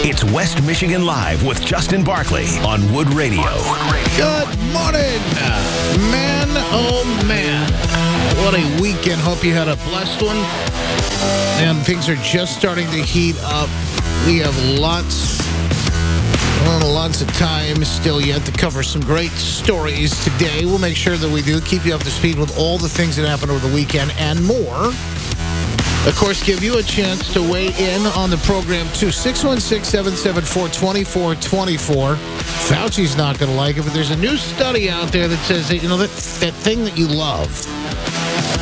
It's West Michigan Live with Justin Barclay on Wood Radio. Good morning, man. Oh, man. What a weekend. Hope you had a blessed one. And things are just starting to heat up. We have lots, lots of time still yet to cover some great stories today. We'll make sure that we do keep you up to speed with all the things that happened over the weekend and more. Of course, give you a chance to weigh in on the program too. 616-774-2424. Fauci's not going to like it, but there's a new study out there that says that, you know, that, that thing that you love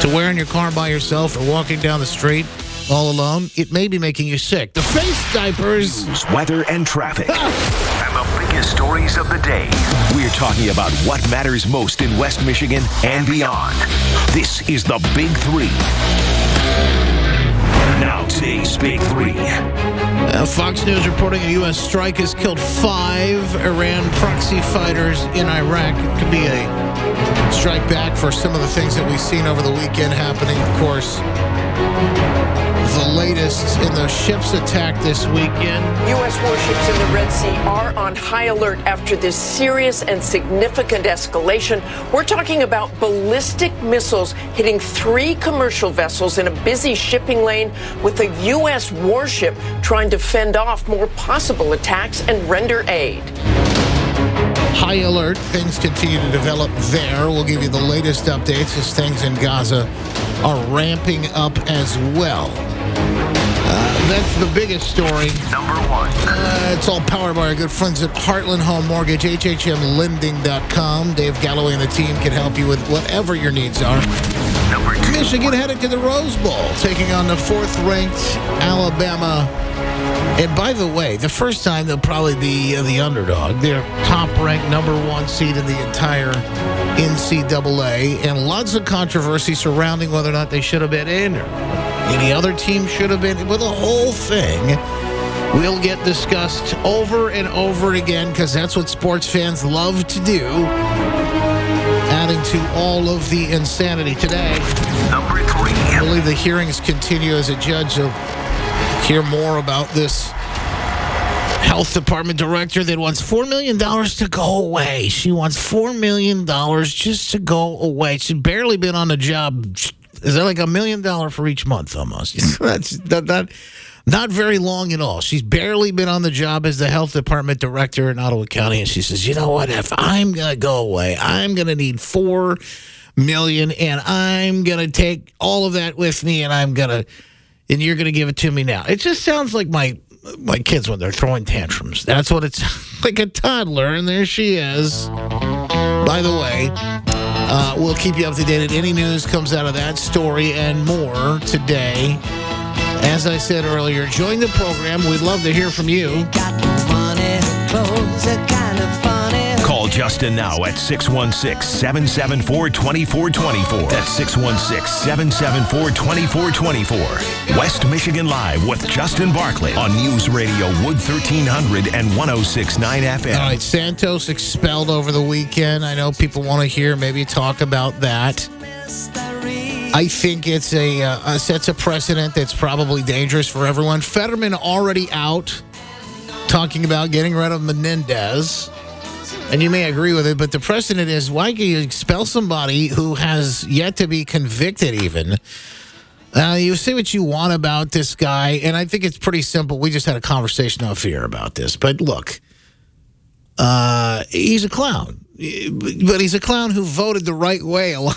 to wear in your car by yourself or walking down the street all alone, it may be making you sick. The face diapers. Weather and traffic. and the biggest stories of the day. We're talking about what matters most in West Michigan and beyond. This is the Big Three. Now, today's Big Three. Uh, Fox News reporting a U.S. strike has killed five Iran proxy fighters in Iraq. It could be a strike back for some of the things that we've seen over the weekend happening. Of course, the latest in the ship's attack this weekend. U.S. warships in the Red Sea are on high alert after this serious and significant escalation. We're talking about ballistic missiles hitting three commercial vessels in a busy shipping lane with a U.S. warship trying to fend off more possible attacks and render aid. High alert. Things continue to develop there. We'll give you the latest updates as things in Gaza are ramping up as well. That's the biggest story. Number one. Uh, it's all powered by our good friends at Heartland Home Mortgage, HHMLending.com. Dave Galloway and the team can help you with whatever your needs are. Number two. Michigan headed to the Rose Bowl, taking on the fourth-ranked Alabama. And by the way, the first time they'll probably be uh, the underdog. They're top-ranked number one seed in the entire NCAA, and lots of controversy surrounding whether or not they should have been in or any other team should have been. But the whole thing will get discussed over and over again because that's what sports fans love to do. Adding to all of the insanity today. Number three. I believe the hearings continue as a judge will hear more about this health department director that wants $4 million to go away. She wants $4 million just to go away. She's barely been on the job. Is that like a million dollar for each month almost? That's that, that, not very long at all. She's barely been on the job as the health department director in Ottawa County. And she says, you know what? If I'm to go away, I'm to need 4 million and I'm to take all of that with me and I'm to and you're to give it to me now. It just sounds like my my kids when they're throwing tantrums. That's what it's like a toddler, and there she is. By the way, uh, we'll keep you up to date at any news comes out of that story and more today. As I said earlier, join the program. We'd love to hear from you. Justin now at 616 774 2424. That's 616 774 2424. West Michigan Live with Justin Barclay on News Radio Wood 1300 and 1069 FM. All right, Santos expelled over the weekend. I know people want to hear maybe talk about that. I think it's a, uh, sets a precedent that's probably dangerous for everyone. Fetterman already out talking about getting rid of Menendez. And you may agree with it, but the precedent is why can you expel somebody who has yet to be convicted, even? Uh, you say what you want about this guy, and I think it's pretty simple. We just had a conversation off here about this. But look, uh, he's a clown. But he's a clown who voted the right way a lot,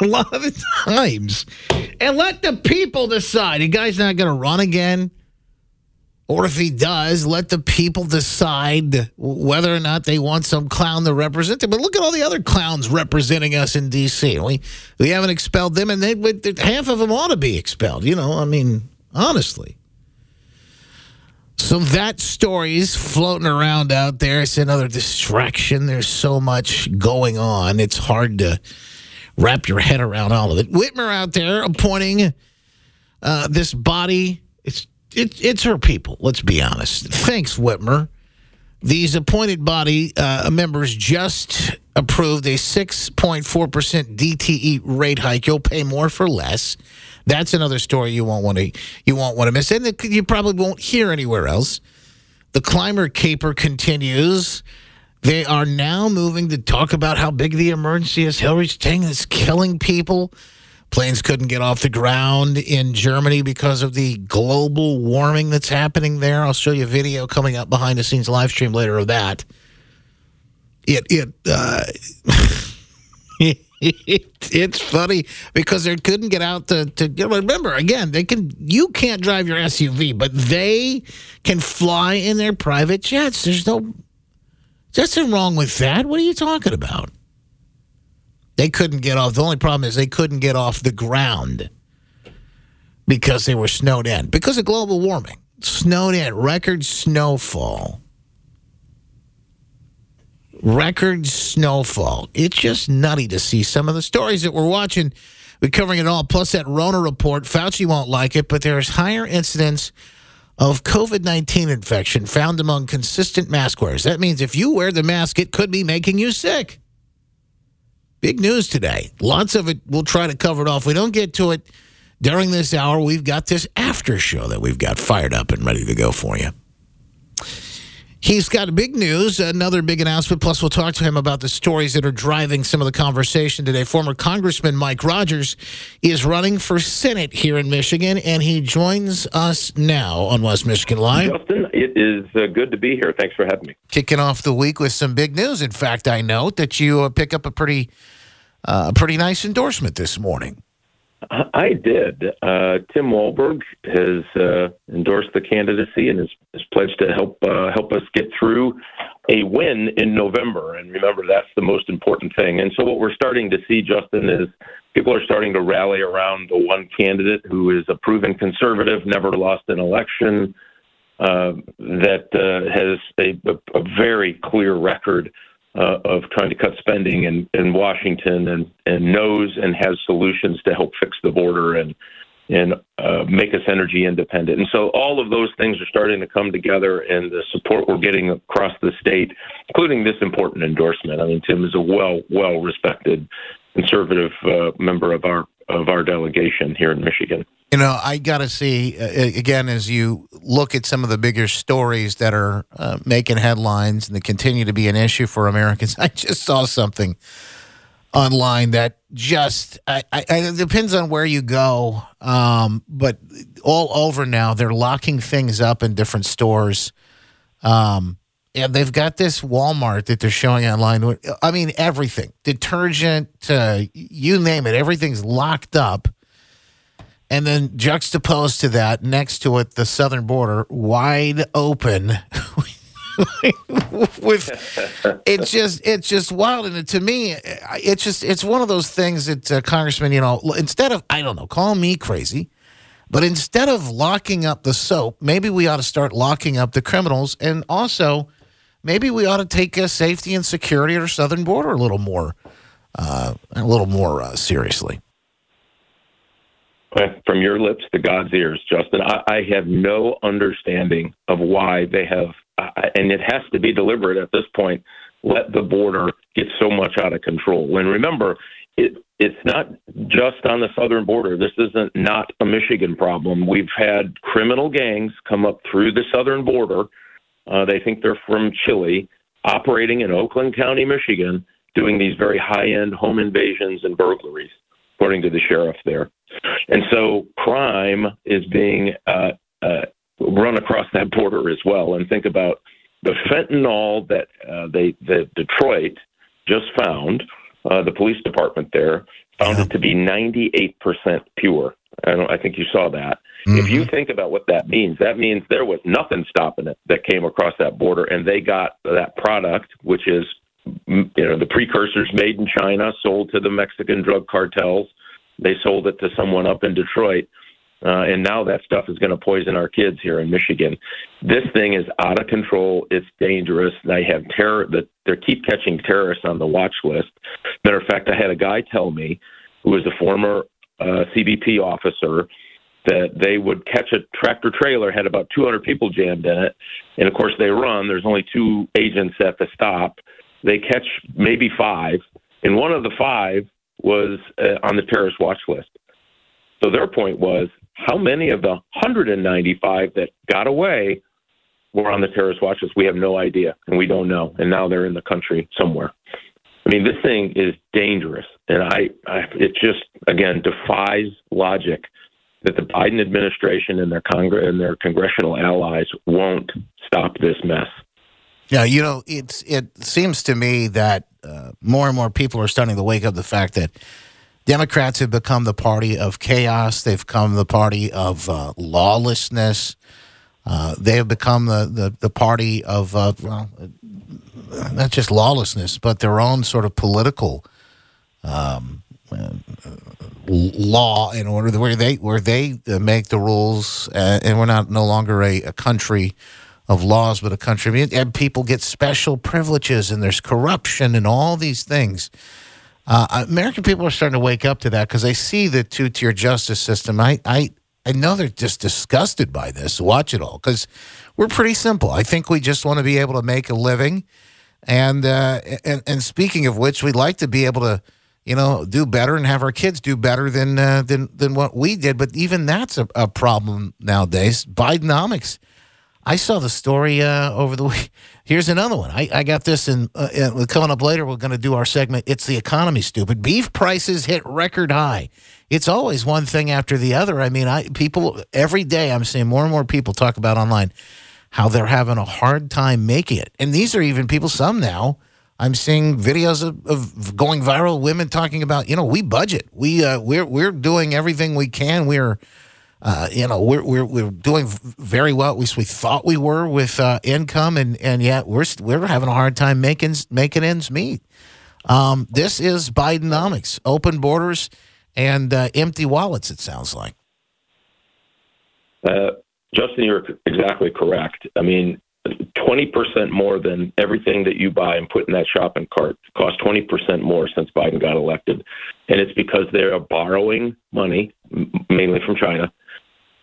of the times. And let the people decide. The guy's not going to run again. Or if he does, let the people decide whether or not they want some clown to represent them. But look at all the other clowns representing us in D.C. We we haven't expelled them, and they half of them ought to be expelled. You know, I mean, honestly. So that story's floating around out there. It's another distraction. There's so much going on. It's hard to wrap your head around all of it. Whitmer out there appointing uh, this body. It, it's her people. Let's be honest. Thanks, Whitmer. These appointed body uh, members just approved a 6.4% DTE rate hike. You'll pay more for less. That's another story you won't want to you won't want to miss, and you probably won't hear anywhere else. The climber caper continues. They are now moving to talk about how big the emergency is. Hillary's saying is killing people. Planes couldn't get off the ground in Germany because of the global warming that's happening there. I'll show you a video coming up behind the scenes live stream later of that. It it uh, it's funny because they couldn't get out to to remember again they can you can't drive your SUV but they can fly in their private jets. There's no nothing wrong with that. What are you talking about? They couldn't get off. The only problem is they couldn't get off the ground because they were snowed in because of global warming. Snowed in, record snowfall. Record snowfall. It's just nutty to see some of the stories that we're watching. We're covering it all, plus that Rona report. Fauci won't like it, but there's higher incidence of COVID 19 infection found among consistent mask wearers. That means if you wear the mask, it could be making you sick. Big news today. Lots of it. We'll try to cover it off. We don't get to it during this hour. We've got this after show that we've got fired up and ready to go for you. He's got big news, another big announcement. Plus, we'll talk to him about the stories that are driving some of the conversation today. Former Congressman Mike Rogers is running for Senate here in Michigan, and he joins us now on West Michigan Live. Justin, it is uh, good to be here. Thanks for having me. Kicking off the week with some big news. In fact, I note that you uh, pick up a pretty, uh, pretty nice endorsement this morning. I did. Uh, Tim Walberg has uh, endorsed the candidacy and has, has pledged to help uh, help us get through a win in November. And remember, that's the most important thing. And so, what we're starting to see, Justin, is people are starting to rally around the one candidate who is a proven conservative, never lost an election, uh, that uh, has a, a, a very clear record uh, of trying to cut spending in, in Washington and, and knows and has solutions to help fix the border and and uh, make us energy independent. And so all of those things are starting to come together, and the support we're getting across the state, including this important endorsement. I mean, Tim is a well well respected conservative uh, member of our of our delegation here in Michigan. You know, I got to see, uh, again, as you look at some of the bigger stories that are uh, making headlines and that continue to be an issue for Americans, I just saw something online that just, I, I, it depends on where you go, um, but all over now, they're locking things up in different stores. Um, and they've got this Walmart that they're showing online. I mean, everything detergent, uh, you name it, everything's locked up and then juxtaposed to that, next to it, the southern border wide open. with it's just it's just wild and to me it's just it's one of those things that uh, congressman you know instead of i don't know call me crazy but instead of locking up the soap maybe we ought to start locking up the criminals and also maybe we ought to take uh, safety and security at our southern border a little more uh, a little more uh, seriously from your lips to God's ears, Justin. I, I have no understanding of why they have, uh, and it has to be deliberate at this point. Let the border get so much out of control. And remember, it, it's not just on the southern border. This isn't not a Michigan problem. We've had criminal gangs come up through the southern border. Uh, they think they're from Chile, operating in Oakland County, Michigan, doing these very high-end home invasions and burglaries, according to the sheriff there. And so crime is being uh, uh, run across that border as well. And think about the fentanyl that uh, they that Detroit just found. Uh, the police department there found yeah. it to be 98% pure. I, don't, I think you saw that. Mm-hmm. If you think about what that means, that means there was nothing stopping it that came across that border, and they got that product, which is you know the precursors made in China, sold to the Mexican drug cartels, they sold it to someone up in Detroit. Uh, and now that stuff is going to poison our kids here in Michigan. This thing is out of control. It's dangerous. They have terror. That they keep catching terrorists on the watch list. Matter of fact, I had a guy tell me who was a former uh, CBP officer that they would catch a tractor trailer had about 200 people jammed in it, and of course they run. There's only two agents at the stop. They catch maybe five, and one of the five was uh, on the terrorist watch list. So their point was how many of the 195 that got away were on the terrorist watch list? We have no idea, and we don't know. And now they're in the country somewhere. I mean, this thing is dangerous, and I, I it just again defies logic that the Biden administration and their Congress and their congressional allies won't stop this mess. Yeah, you know, it's it seems to me that uh, more and more people are starting to wake up the fact that Democrats have become the party of chaos. They've become the party of uh, lawlessness. Uh, they have become the, the, the party of, uh, well, not just lawlessness, but their own sort of political um, uh, law in order where they where they uh, make the rules, uh, and we're not no longer a, a country of laws, but a country and people get special privileges, and there's corruption and all these things. Uh, American people are starting to wake up to that because they see the two tier justice system. I, I, I know they're just disgusted by this. Watch it all because we're pretty simple. I think we just want to be able to make a living. And, uh, and, and speaking of which, we'd like to be able to, you know, do better and have our kids do better than, uh, than, than what we did. But even that's a, a problem nowadays. Bidenomics. I saw the story uh, over the week. Here's another one. I, I got this in, uh, coming up later. We're going to do our segment. It's the economy, stupid. Beef prices hit record high. It's always one thing after the other. I mean, I people every day I'm seeing more and more people talk about online how they're having a hard time making it. And these are even people, some now. I'm seeing videos of, of going viral. Women talking about, you know, we budget. We uh, we're we're doing everything we can. We're uh, you know, we're, we're, we're doing very well. We, we thought we were with uh, income, and, and yet we're, we're having a hard time making, making ends meet. Um, this is Bidenomics, open borders and uh, empty wallets, it sounds like. Uh, Justin, you're exactly correct. I mean, 20% more than everything that you buy and put in that shopping cart cost 20% more since Biden got elected. And it's because they are borrowing money, mainly from China,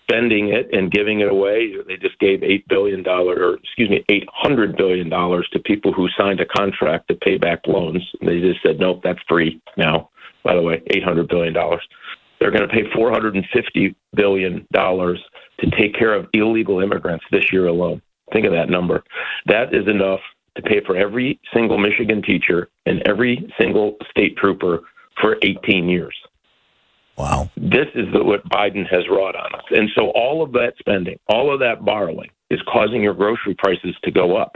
spending it and giving it away. They just gave eight billion dollars, or excuse me, eight hundred billion dollars to people who signed a contract to pay back loans. They just said, nope, that's free now. By the way, eight hundred billion dollars. They're going to pay four hundred and fifty billion dollars to take care of illegal immigrants this year alone. Think of that number. That is enough to pay for every single Michigan teacher and every single state trooper for 18 years. Wow. This is what Biden has wrought on us. And so all of that spending, all of that borrowing is causing your grocery prices to go up.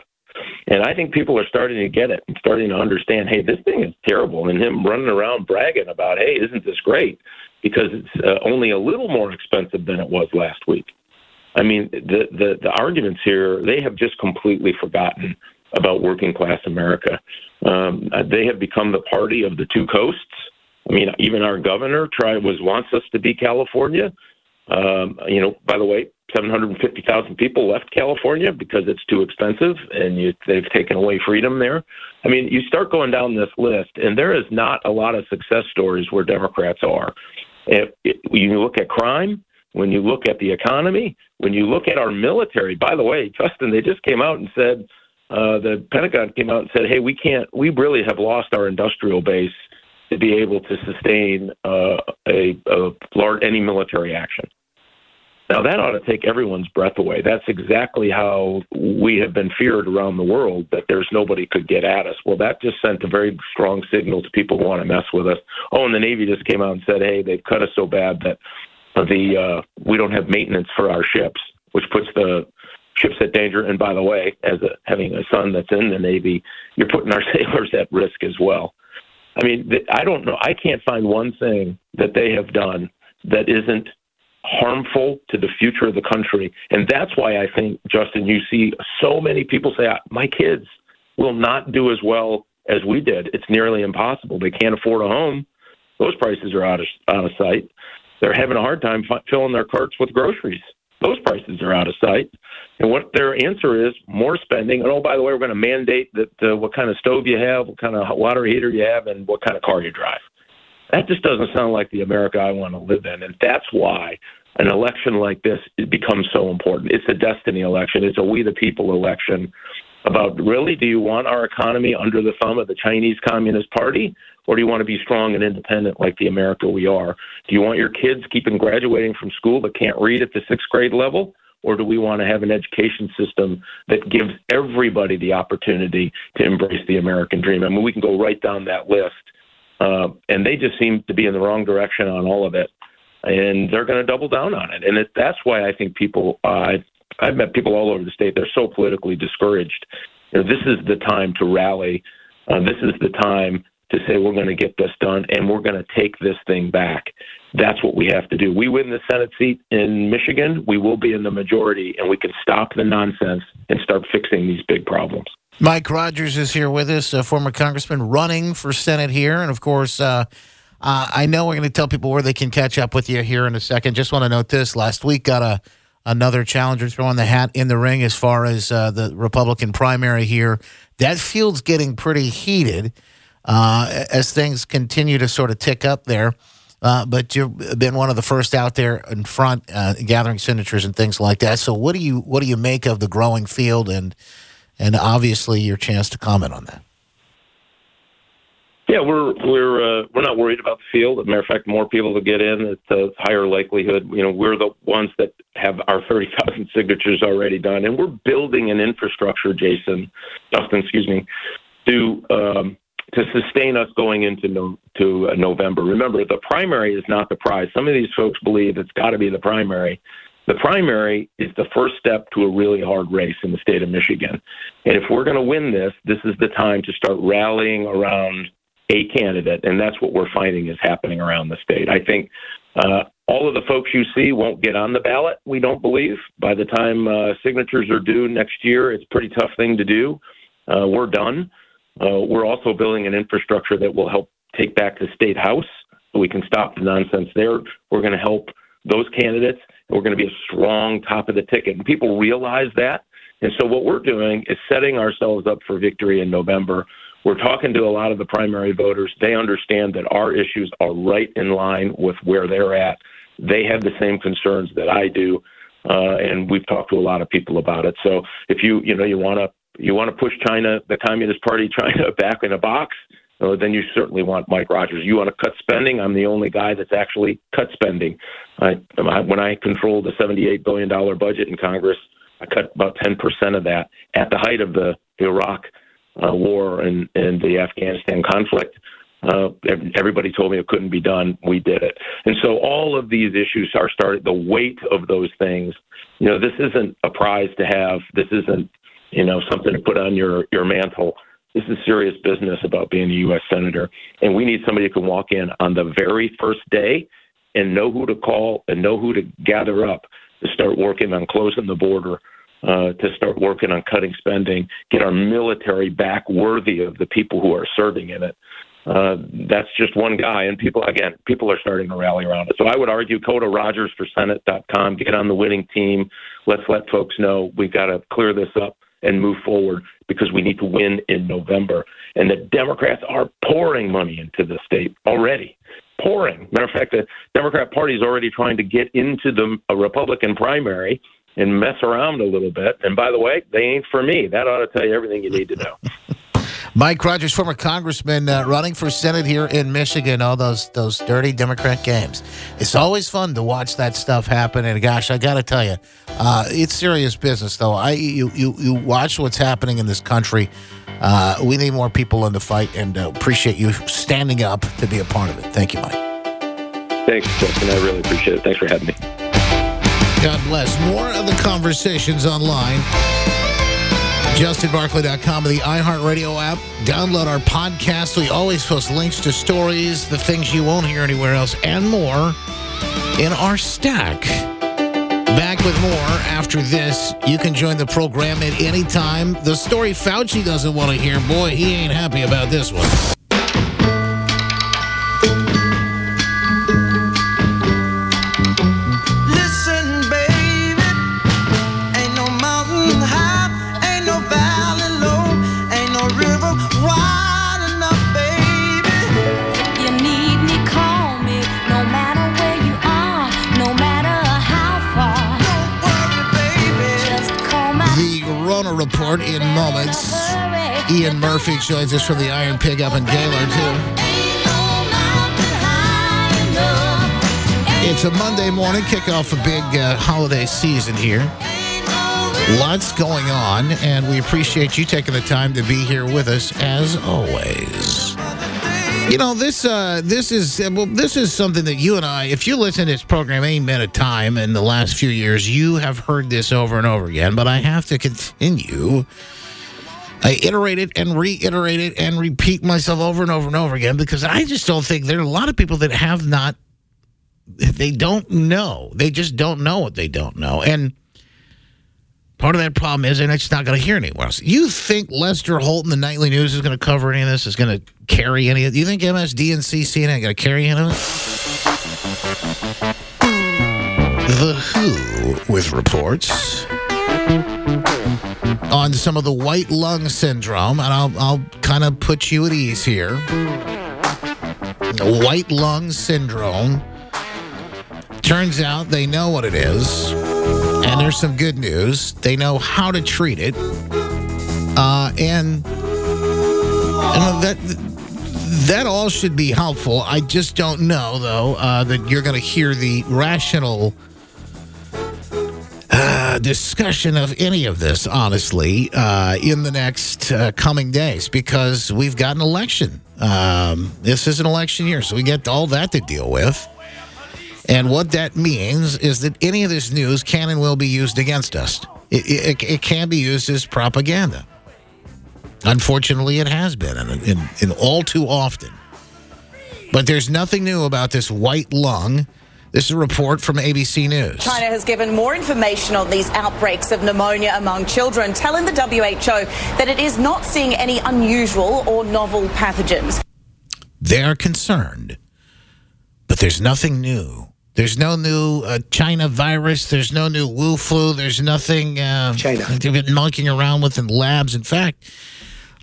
And I think people are starting to get it and starting to understand, hey, this thing is terrible. And him running around bragging about, hey, isn't this great? Because it's uh, only a little more expensive than it was last week. I mean, the, the, the arguments here, they have just completely forgotten about working class America. Um, they have become the party of the two coasts I mean, even our governor try was wants us to be California. Um, you know, by the way, 750,000 people left California because it's too expensive, and you, they've taken away freedom there. I mean, you start going down this list, and there is not a lot of success stories where Democrats are. If, you look at crime, when you look at the economy, when you look at our military. By the way, Justin, they just came out and said uh, the Pentagon came out and said, "Hey, we can't. We really have lost our industrial base." To be able to sustain uh, a, a large any military action. Now that ought to take everyone's breath away. That's exactly how we have been feared around the world that there's nobody could get at us. Well, that just sent a very strong signal to people who want to mess with us. Oh, and the Navy just came out and said, "Hey, they've cut us so bad that the uh, we don't have maintenance for our ships, which puts the ships at danger." And by the way, as a, having a son that's in the Navy, you're putting our sailors at risk as well. I mean, I don't know. I can't find one thing that they have done that isn't harmful to the future of the country. And that's why I think, Justin, you see so many people say, my kids will not do as well as we did. It's nearly impossible. They can't afford a home. Those prices are out of, out of sight. they're having a hard time fi- filling their carts with groceries. Those prices are out of sight. And what their answer is more spending. And oh, by the way, we're going to mandate that uh, what kind of stove you have, what kind of water heater you have, and what kind of car you drive. That just doesn't sound like the America I want to live in. And that's why an election like this becomes so important. It's a destiny election. It's a we the people election about really do you want our economy under the thumb of the Chinese Communist Party or do you want to be strong and independent like the America we are? Do you want your kids keeping graduating from school but can't read at the sixth grade level? Or do we want to have an education system that gives everybody the opportunity to embrace the American dream? I mean, we can go right down that list. Uh, and they just seem to be in the wrong direction on all of it. And they're going to double down on it. And it, that's why I think people, uh, I've met people all over the state, they're so politically discouraged. You know, this is the time to rally. Uh, this is the time to say we're going to get this done and we're going to take this thing back. That's what we have to do. We win the Senate seat in Michigan, we will be in the majority, and we can stop the nonsense and start fixing these big problems. Mike Rogers is here with us, a former congressman running for Senate here. And of course, uh, uh, I know we're going to tell people where they can catch up with you here in a second. Just want to note this last week got a another challenger throwing the hat in the ring as far as uh, the Republican primary here. That field's getting pretty heated uh, as things continue to sort of tick up there. Uh, but you've been one of the first out there in front, uh, gathering signatures and things like that. So, what do you what do you make of the growing field, and and obviously your chance to comment on that? Yeah, we're we're uh, we're not worried about the field. As a matter of fact, more people to get in, it's a higher likelihood. You know, we're the ones that have our thirty thousand signatures already done, and we're building an infrastructure, Jason, Justin, excuse me, to um, to sustain us going into no, to uh, November. Remember, the primary is not the prize. Some of these folks believe it's got to be the primary. The primary is the first step to a really hard race in the state of Michigan. And if we're going to win this, this is the time to start rallying around a candidate. And that's what we're finding is happening around the state. I think uh, all of the folks you see won't get on the ballot, we don't believe. By the time uh, signatures are due next year, it's a pretty tough thing to do. Uh, we're done. Uh, we're also building an infrastructure that will help take back the state house so we can stop the nonsense there. We're going to help those candidates. We're going to be a strong top of the ticket. And people realize that. And so what we're doing is setting ourselves up for victory in November. We're talking to a lot of the primary voters. They understand that our issues are right in line with where they're at. They have the same concerns that I do. Uh, and we've talked to a lot of people about it. So if you you know you want to you want to push China, the Communist Party, China back in a box, uh, then you certainly want Mike Rogers. You want to cut spending? I'm the only guy that's actually cut spending. I, when I controlled the $78 billion budget in Congress, I cut about 10% of that at the height of the Iraq uh, war and, and the Afghanistan conflict. Uh, everybody told me it couldn't be done. We did it. And so all of these issues are starting, the weight of those things, you know, this isn't a prize to have. This isn't you know, something to put on your your mantle. This is serious business about being a U.S. senator, and we need somebody who can walk in on the very first day and know who to call and know who to gather up to start working on closing the border, uh, to start working on cutting spending, get our military back worthy of the people who are serving in it. Uh, that's just one guy, and people again, people are starting to rally around it. So I would argue, go to RogersForSenate.com, get on the winning team. Let's let folks know we've got to clear this up and move forward because we need to win in November. And the Democrats are pouring money into the state already. Pouring. Matter of fact, the Democrat Party is already trying to get into the a Republican primary and mess around a little bit. And by the way, they ain't for me. That ought to tell you everything you need to know. Mike Rogers, former congressman, uh, running for Senate here in Michigan. All those those dirty Democrat games. It's always fun to watch that stuff happen. And gosh, I got to tell you, uh, it's serious business. Though I you you you watch what's happening in this country. Uh, we need more people in the fight, and uh, appreciate you standing up to be a part of it. Thank you, Mike. Thanks, Justin. I really appreciate it. Thanks for having me. God bless. More of the conversations online JustinBarclay.com and the iHeartRadio app. Download our podcast. We always post links to stories, the things you won't hear anywhere else, and more in our stack. Back with more after this. You can join the program at any time. The story Fauci doesn't want to hear, boy, he ain't happy about this one. Ian Murphy joins us from the Iron Pig up in Gaylord, too. It's a Monday morning, kick off a big uh, holiday season here. Lots going on, and we appreciate you taking the time to be here with us as always. You know this. Uh, this is well. This is something that you and I, if you listen to this program any minute of time in the last few years, you have heard this over and over again. But I have to continue. I iterate it and reiterate it and repeat myself over and over and over again because I just don't think there are a lot of people that have not. They don't know. They just don't know what they don't know, and Part of that problem is they're not going to hear anywhere else. You think Lester Holt in the nightly news is going to cover any of this? Is going to carry any of it? You think MSD and CNN going to carry any of it? The Who with reports on some of the white lung syndrome, and I'll, I'll kind of put you at ease here. White lung syndrome. Turns out they know what it is. And there's some good news. They know how to treat it. Uh, and, and that that all should be helpful. I just don't know, though, uh, that you're going to hear the rational uh, discussion of any of this, honestly, uh, in the next uh, coming days because we've got an election. Um, this is an election year, so we get all that to deal with. And what that means is that any of this news can and will be used against us. It, it, it can be used as propaganda. Unfortunately, it has been, and, and, and all too often. But there's nothing new about this white lung. This is a report from ABC News. China has given more information on these outbreaks of pneumonia among children, telling the WHO that it is not seeing any unusual or novel pathogens. They are concerned, but there's nothing new. There's no new uh, China virus. There's no new Wu flu. There's nothing uh, China. they've been monkeying around with in labs. In fact,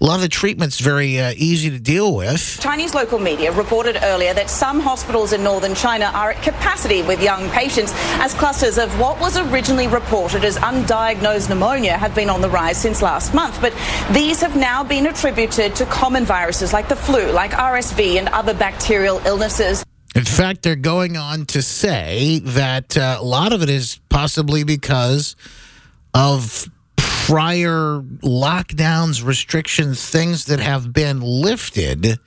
a lot of the treatment's very uh, easy to deal with. Chinese local media reported earlier that some hospitals in northern China are at capacity with young patients as clusters of what was originally reported as undiagnosed pneumonia have been on the rise since last month. But these have now been attributed to common viruses like the flu, like RSV, and other bacterial illnesses. In fact, they're going on to say that uh, a lot of it is possibly because of prior lockdowns, restrictions, things that have been lifted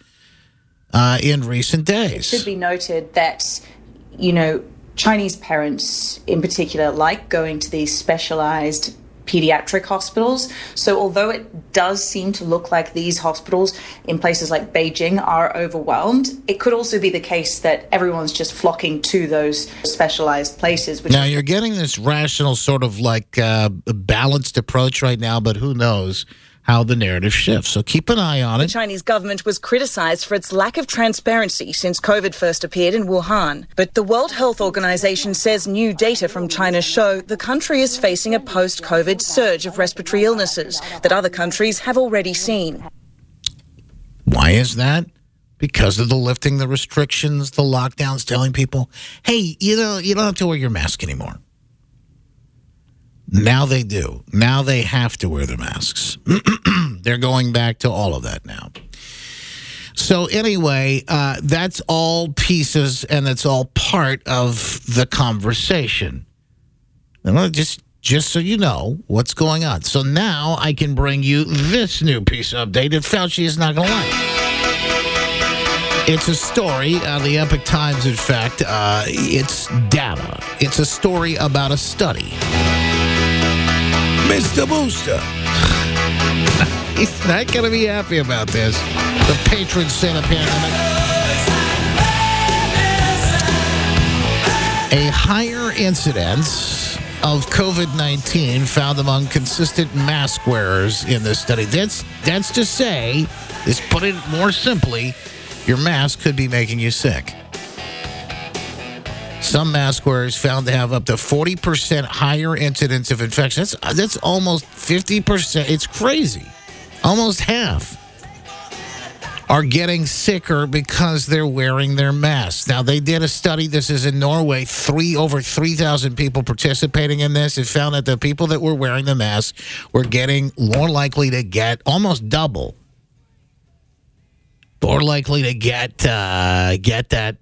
uh, in recent days. It should be noted that, you know, Chinese parents in particular like going to these specialized pediatric hospitals. So, although it does seem to look like these hospitals in places like Beijing are overwhelmed, it could also be the case that everyone's just flocking to those specialized places. now, you're getting this rational, sort of like uh, balanced approach right now, but who knows? How the narrative shifts. So keep an eye on it. The Chinese government was criticized for its lack of transparency since COVID first appeared in Wuhan. But the World Health Organization says new data from China show the country is facing a post COVID surge of respiratory illnesses that other countries have already seen. Why is that? Because of the lifting the restrictions, the lockdowns, telling people, hey, you know, you don't have to wear your mask anymore. Now they do. Now they have to wear the masks. They're going back to all of that now. So, anyway, uh, that's all pieces and that's all part of the conversation. And just, just so you know what's going on. So now I can bring you this new piece of update that Fauci is not going to like. It's a story of the Epoch Times, in fact. Uh, it's data. It's a story about a study. Mr. Booster. He's not going to be happy about this. The patron saint of pandemic. A higher incidence of COVID 19 found among consistent mask wearers in this study. That's, that's to say, let's put it more simply, your mask could be making you sick. Some mask wearers found to have up to 40% higher incidence of infection. That's, that's almost 50%. It's crazy. Almost half are getting sicker because they're wearing their masks. Now, they did a study. This is in Norway. Three over 3,000 people participating in this. It found that the people that were wearing the mask were getting more likely to get almost double, more likely to get uh, get that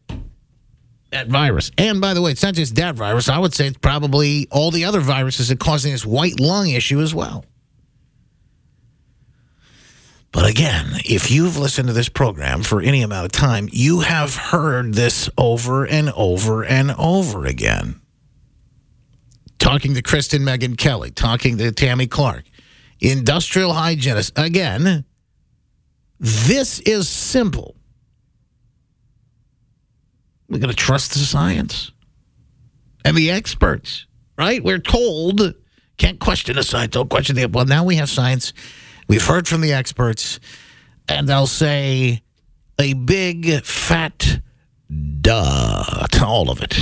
that virus. And by the way, it's not just that virus. I would say it's probably all the other viruses that are causing this white lung issue as well. But again, if you've listened to this program for any amount of time, you have heard this over and over and over again. Talking to Kristen Meghan Kelly, talking to Tammy Clark, industrial hygienist. Again, this is simple. We're going to trust the science and the experts, right? We're told can't question the science, don't question the. Well, now we have science We've heard from the experts, and they'll say a big fat duh to all of it.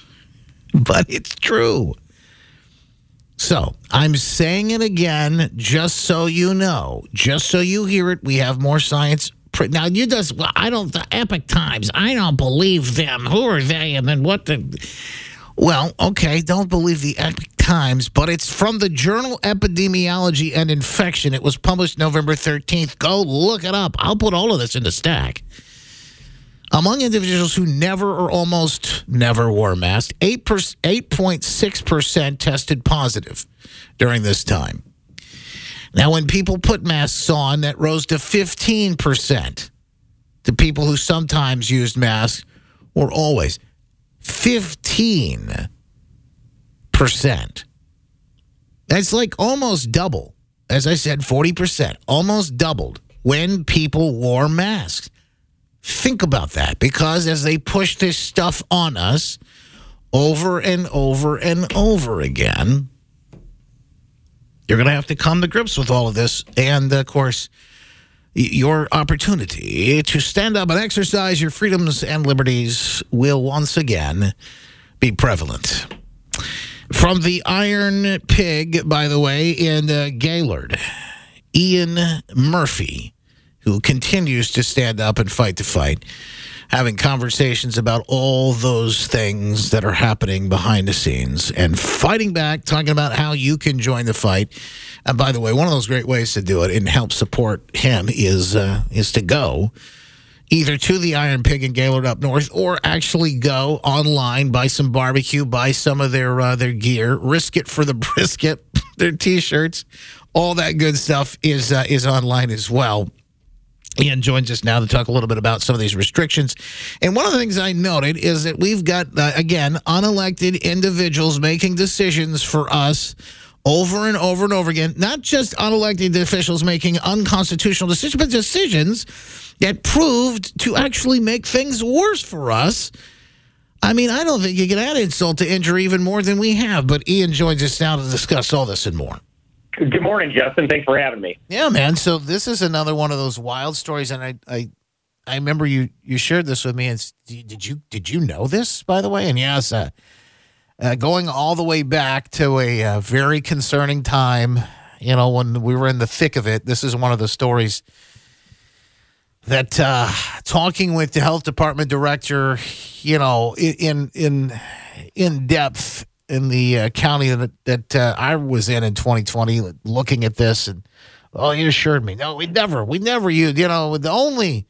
but it's true. So I'm saying it again, just so you know, just so you hear it. We have more science. Now you just, well, I don't. The Epoch Times, I don't believe them. Who are they? And then what the? Well, okay, don't believe the Epoch Times, but it's from the journal Epidemiology and Infection. It was published November 13th. Go look it up. I'll put all of this in the stack. Among individuals who never or almost never wore a mask, 8.6% tested positive during this time. Now, when people put masks on, that rose to 15%. The people who sometimes used masks or always. 15%. That's like almost double. As I said, 40%, almost doubled when people wore masks. Think about that because as they push this stuff on us over and over and over again, you're going to have to come to grips with all of this. And of course, your opportunity to stand up and exercise your freedoms and liberties will once again be prevalent. From the Iron Pig, by the way, in uh, Gaylord, Ian Murphy, who continues to stand up and fight the fight, having conversations about all those things that are happening behind the scenes and fighting back, talking about how you can join the fight. And by the way, one of those great ways to do it and help support him is uh, is to go either to the Iron Pig in Gaylord up north or actually go online, buy some barbecue, buy some of their uh, their gear, risk it for the brisket, their t-shirts, all that good stuff is uh, is online as well. Ian joins us now to talk a little bit about some of these restrictions. And one of the things I noted is that we've got, uh, again, unelected individuals making decisions for us over and over and over again. Not just unelected officials making unconstitutional decisions, but decisions that proved to actually make things worse for us. I mean, I don't think you can add insult to injury even more than we have. But Ian joins us now to discuss all this and more. Good morning, Justin. Thanks for having me. Yeah, man. So this is another one of those wild stories, and I, I, I remember you you shared this with me. And did you did you know this by the way? And yes, uh, uh, going all the way back to a uh, very concerning time. You know, when we were in the thick of it. This is one of the stories that uh, talking with the health department director, you know, in in in depth in the uh, county that that uh, I was in in 2020, looking at this, and oh, he assured me, no, we never, we never used, you know, the only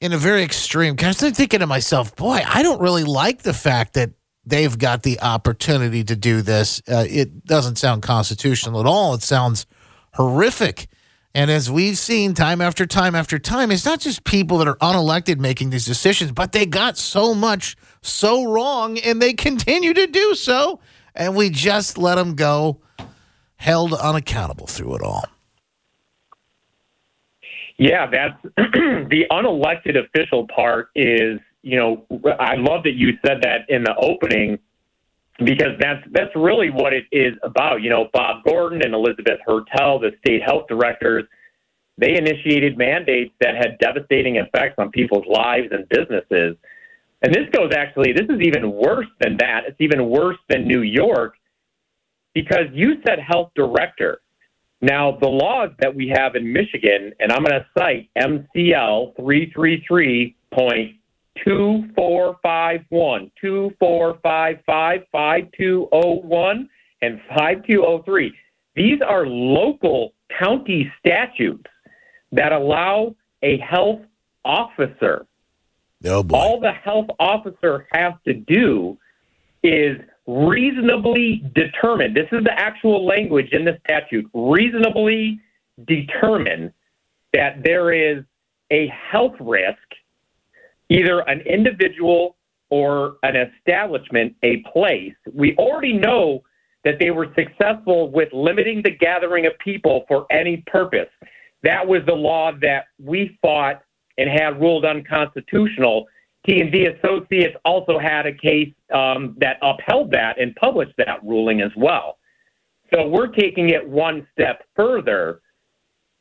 in a very extreme. Cause I'm thinking to myself, boy, I don't really like the fact that they've got the opportunity to do this. Uh, it doesn't sound constitutional at all. It sounds horrific. And as we've seen time after time after time, it's not just people that are unelected making these decisions, but they got so much so wrong and they continue to do so. And we just let them go, held unaccountable through it all. Yeah, that's the unelected official part is, you know, I love that you said that in the opening because that's that's really what it is about. You know, Bob Gordon and Elizabeth Hertel, the state health directors, they initiated mandates that had devastating effects on people's lives and businesses. And this goes actually, this is even worse than that. It's even worse than New York because you said health director. Now, the laws that we have in Michigan, and I'm going to cite MCL 333.2451, 2455, 5201, and 5203. These are local county statutes that allow a health officer. Oh. All the health officer has to do is reasonably determine. This is the actual language in the statute. Reasonably determine that there is a health risk, either an individual or an establishment, a place. We already know that they were successful with limiting the gathering of people for any purpose. That was the law that we fought and had ruled unconstitutional. T&D Associates also had a case um, that upheld that and published that ruling as well. So we're taking it one step further,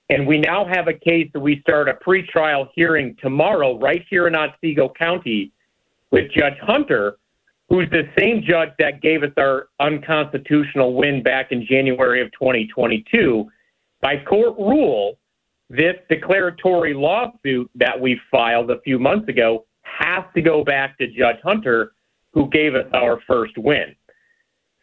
and we now have a case that we start a pretrial hearing tomorrow right here in Otsego County with Judge Hunter, who's the same judge that gave us our unconstitutional win back in January of 2022. By court rule, this declaratory lawsuit that we filed a few months ago has to go back to Judge Hunter, who gave us our first win.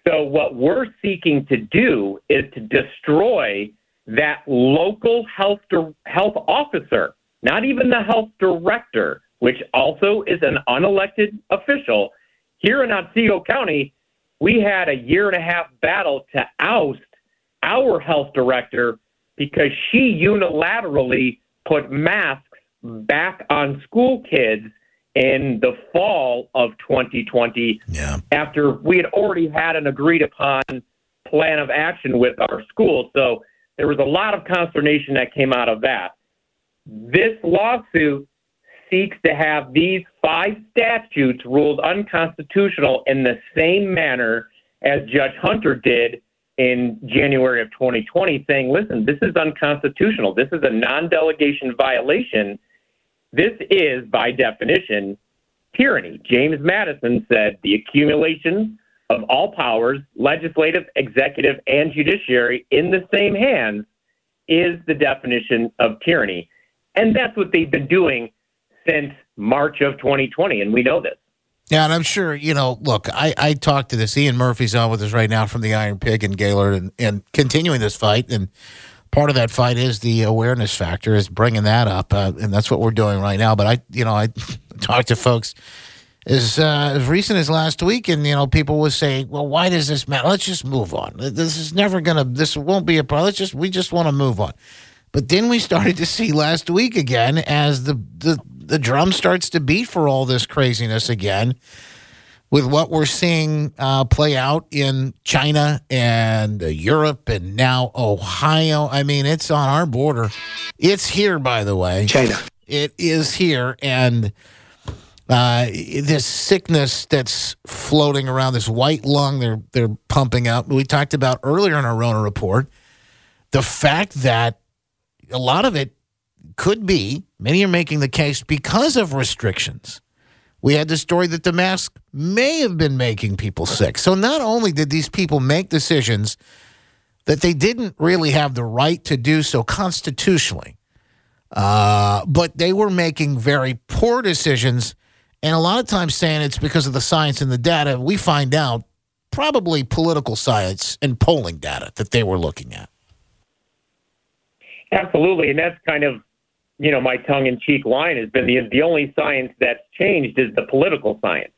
So, what we're seeking to do is to destroy that local health, health officer, not even the health director, which also is an unelected official. Here in Otsego County, we had a year and a half battle to oust our health director because she unilaterally put masks back on school kids in the fall of 2020 Yeah. after we had already had an agreed upon plan of action with our schools. So there was a lot of consternation that came out of that. This lawsuit seeks to have these five statutes ruled unconstitutional in the same manner as Judge Hunter did in January of 2020, saying, listen, this is unconstitutional. This is a non delegation violation. This is, by definition, tyranny. James Madison said the accumulation of all powers, legislative, executive, and judiciary, in the same hands is the definition of tyranny. And that's what they've been doing since March of 2020, and we know this. Yeah, and I'm sure, you know, look, I, I talked to this. Ian Murphy's on with us right now from the Iron Pig and Gaylord and, and continuing this fight. And part of that fight is the awareness factor, is bringing that up. Uh, and that's what we're doing right now. But I, you know, I talked to folks as, uh, as recent as last week, and, you know, people would say, well, why does this matter? Let's just move on. This is never going to, this won't be a problem. Let's just, we just want to move on. But then we started to see last week again as the, the, the drum starts to beat for all this craziness again with what we're seeing uh, play out in China and uh, Europe and now Ohio. I mean, it's on our border. It's here, by the way. China. It is here. And uh, this sickness that's floating around, this white lung they're, they're pumping out, we talked about earlier in our Rona report, the fact that a lot of it could be, many are making the case because of restrictions. We had the story that the mask may have been making people sick. So not only did these people make decisions that they didn't really have the right to do so constitutionally, uh, but they were making very poor decisions. And a lot of times saying it's because of the science and the data, we find out probably political science and polling data that they were looking at. Absolutely, and that's kind of you know my tongue-in-cheek line has been the the only science that's changed is the political science,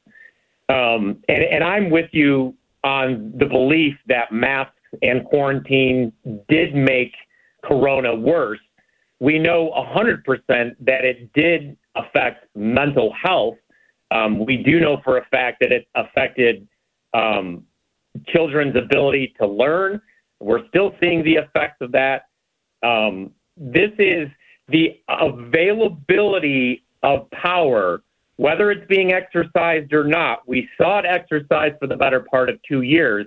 um, and and I'm with you on the belief that masks and quarantine did make Corona worse. We know 100% that it did affect mental health. Um, we do know for a fact that it affected um, children's ability to learn. We're still seeing the effects of that. Um, this is the availability of power, whether it's being exercised or not. We saw it exercised for the better part of two years.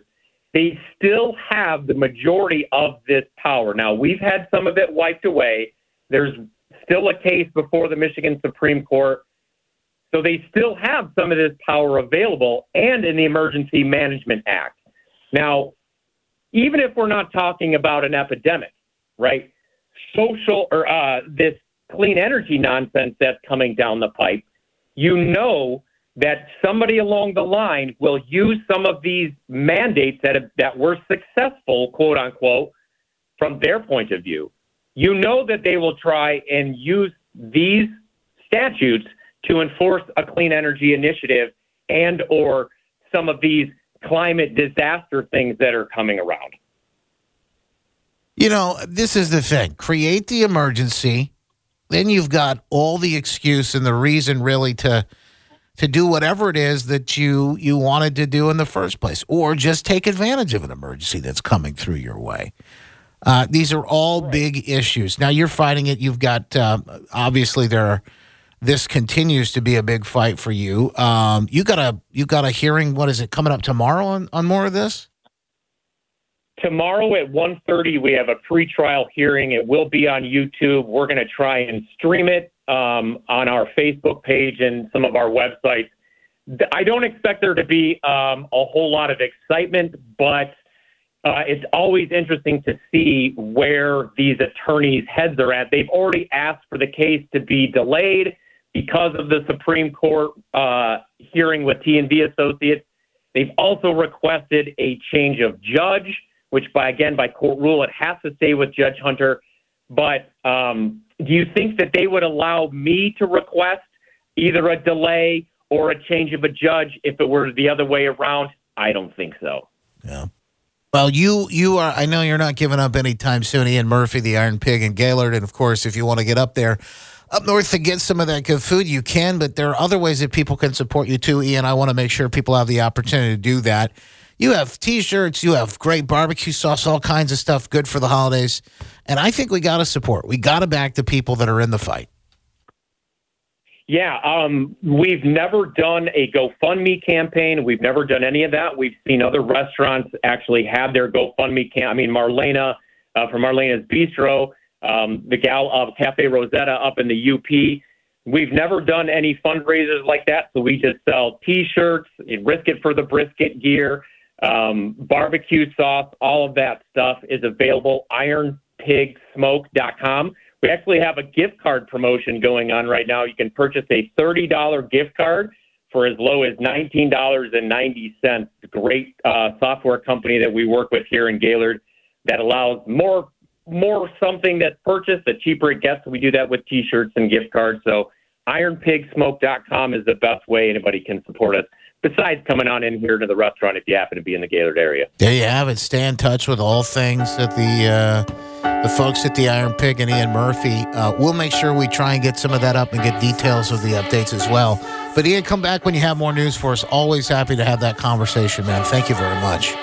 They still have the majority of this power. Now, we've had some of it wiped away. There's still a case before the Michigan Supreme Court. So they still have some of this power available and in the Emergency Management Act. Now, even if we're not talking about an epidemic, right? Social or uh, this clean energy nonsense that's coming down the pipe, you know that somebody along the line will use some of these mandates that have, that were successful, quote unquote, from their point of view. You know that they will try and use these statutes to enforce a clean energy initiative and or some of these climate disaster things that are coming around. You know, this is the thing. Create the emergency, then you've got all the excuse and the reason really to to do whatever it is that you you wanted to do in the first place, or just take advantage of an emergency that's coming through your way. Uh, these are all right. big issues. Now you're fighting it. You've got uh, obviously there. Are, this continues to be a big fight for you. Um, you got a you got a hearing. What is it coming up tomorrow on, on more of this? Tomorrow at 1.30, we have a pre-trial hearing. It will be on YouTube. We're going to try and stream it um, on our Facebook page and some of our websites. I don't expect there to be um, a whole lot of excitement, but uh, it's always interesting to see where these attorneys' heads are at. They've already asked for the case to be delayed because of the Supreme Court uh, hearing with T&V Associates. They've also requested a change of judge, which by again by court rule it has to stay with Judge Hunter. But um, do you think that they would allow me to request either a delay or a change of a judge if it were the other way around? I don't think so. Yeah. Well, you you are. I know you're not giving up anytime soon. Ian Murphy, the Iron Pig, and Gaylord, and of course, if you want to get up there, up north to get some of that good food, you can. But there are other ways that people can support you too, Ian. I want to make sure people have the opportunity to do that. You have T-shirts, you have great barbecue sauce, all kinds of stuff, good for the holidays. And I think we got to support. We got to back the people that are in the fight. Yeah, um, we've never done a GoFundMe campaign. We've never done any of that. We've seen other restaurants actually have their GoFundMe camp. I mean, Marlena uh, from Marlena's Bistro, um, the gal of Cafe Rosetta up in the UP. We've never done any fundraisers like that, so we just sell T-shirts, risk it for the brisket gear, um, barbecue sauce, all of that stuff is available. IronPigSmoke.com. We actually have a gift card promotion going on right now. You can purchase a $30 gift card for as low as $19.90. Great uh, software company that we work with here in Gaylord that allows more more something that's purchased, the cheaper it gets. We do that with T-shirts and gift cards. So ironpigsmoke.com is the best way anybody can support us besides coming on in here to the restaurant if you happen to be in the Gaylord area. There you have it. Stay in touch with all things that the uh, the folks at the Iron Pig and Ian Murphy. Uh, we'll make sure we try and get some of that up and get details of the updates as well. But Ian, come back when you have more news for us. Always happy to have that conversation, man. Thank you very much.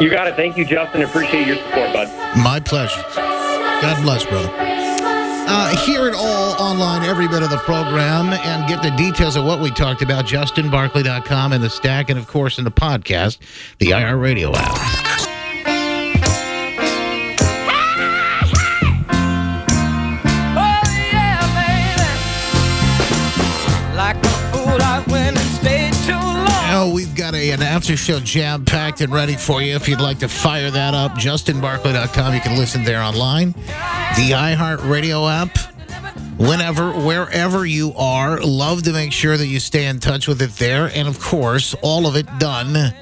You got it. Thank you, Justin. Appreciate your support, bud. My pleasure. God bless, brother. Uh, hear it all online, every bit of the program, and get the details of what we talked about. JustinBarclay.com and the stack, and of course, in the podcast, the iHeart Radio app. We've got a, an after show jam packed and ready for you. If you'd like to fire that up, justinbarclay.com. You can listen there online. The iHeart Radio app. Whenever, wherever you are, love to make sure that you stay in touch with it there. And of course, all of it done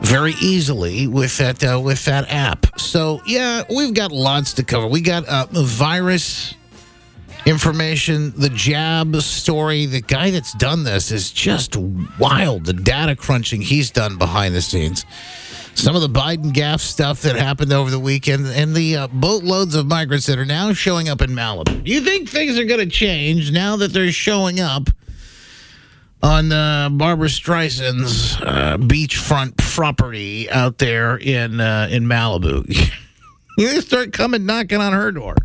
very easily with that uh, with that app. So yeah, we've got lots to cover. We got uh, a virus information. The jab story, the guy that's done this is just wild. The data crunching he's done behind the scenes. Some of the Biden gaff stuff that happened over the weekend and the uh, boatloads of migrants that are now showing up in Malibu. Do you think things are going to change now that they're showing up on uh, Barbra Streisand's uh, beachfront property out there in, uh, in Malibu? you start coming knocking on her door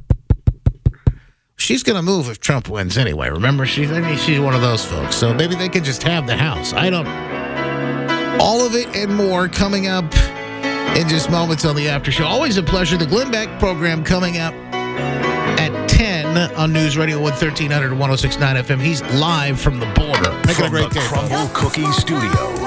she's going to move if Trump wins anyway. Remember, she's I mean, she's one of those folks. So maybe they could just have the house. I don't. All of it and more coming up in just moments on the after show. Always a pleasure. The Glenn Beck program coming up at 10 on News Radio 1300 1069 FM. He's live from the border. Making from a great the day. Crumbl Cookie Studios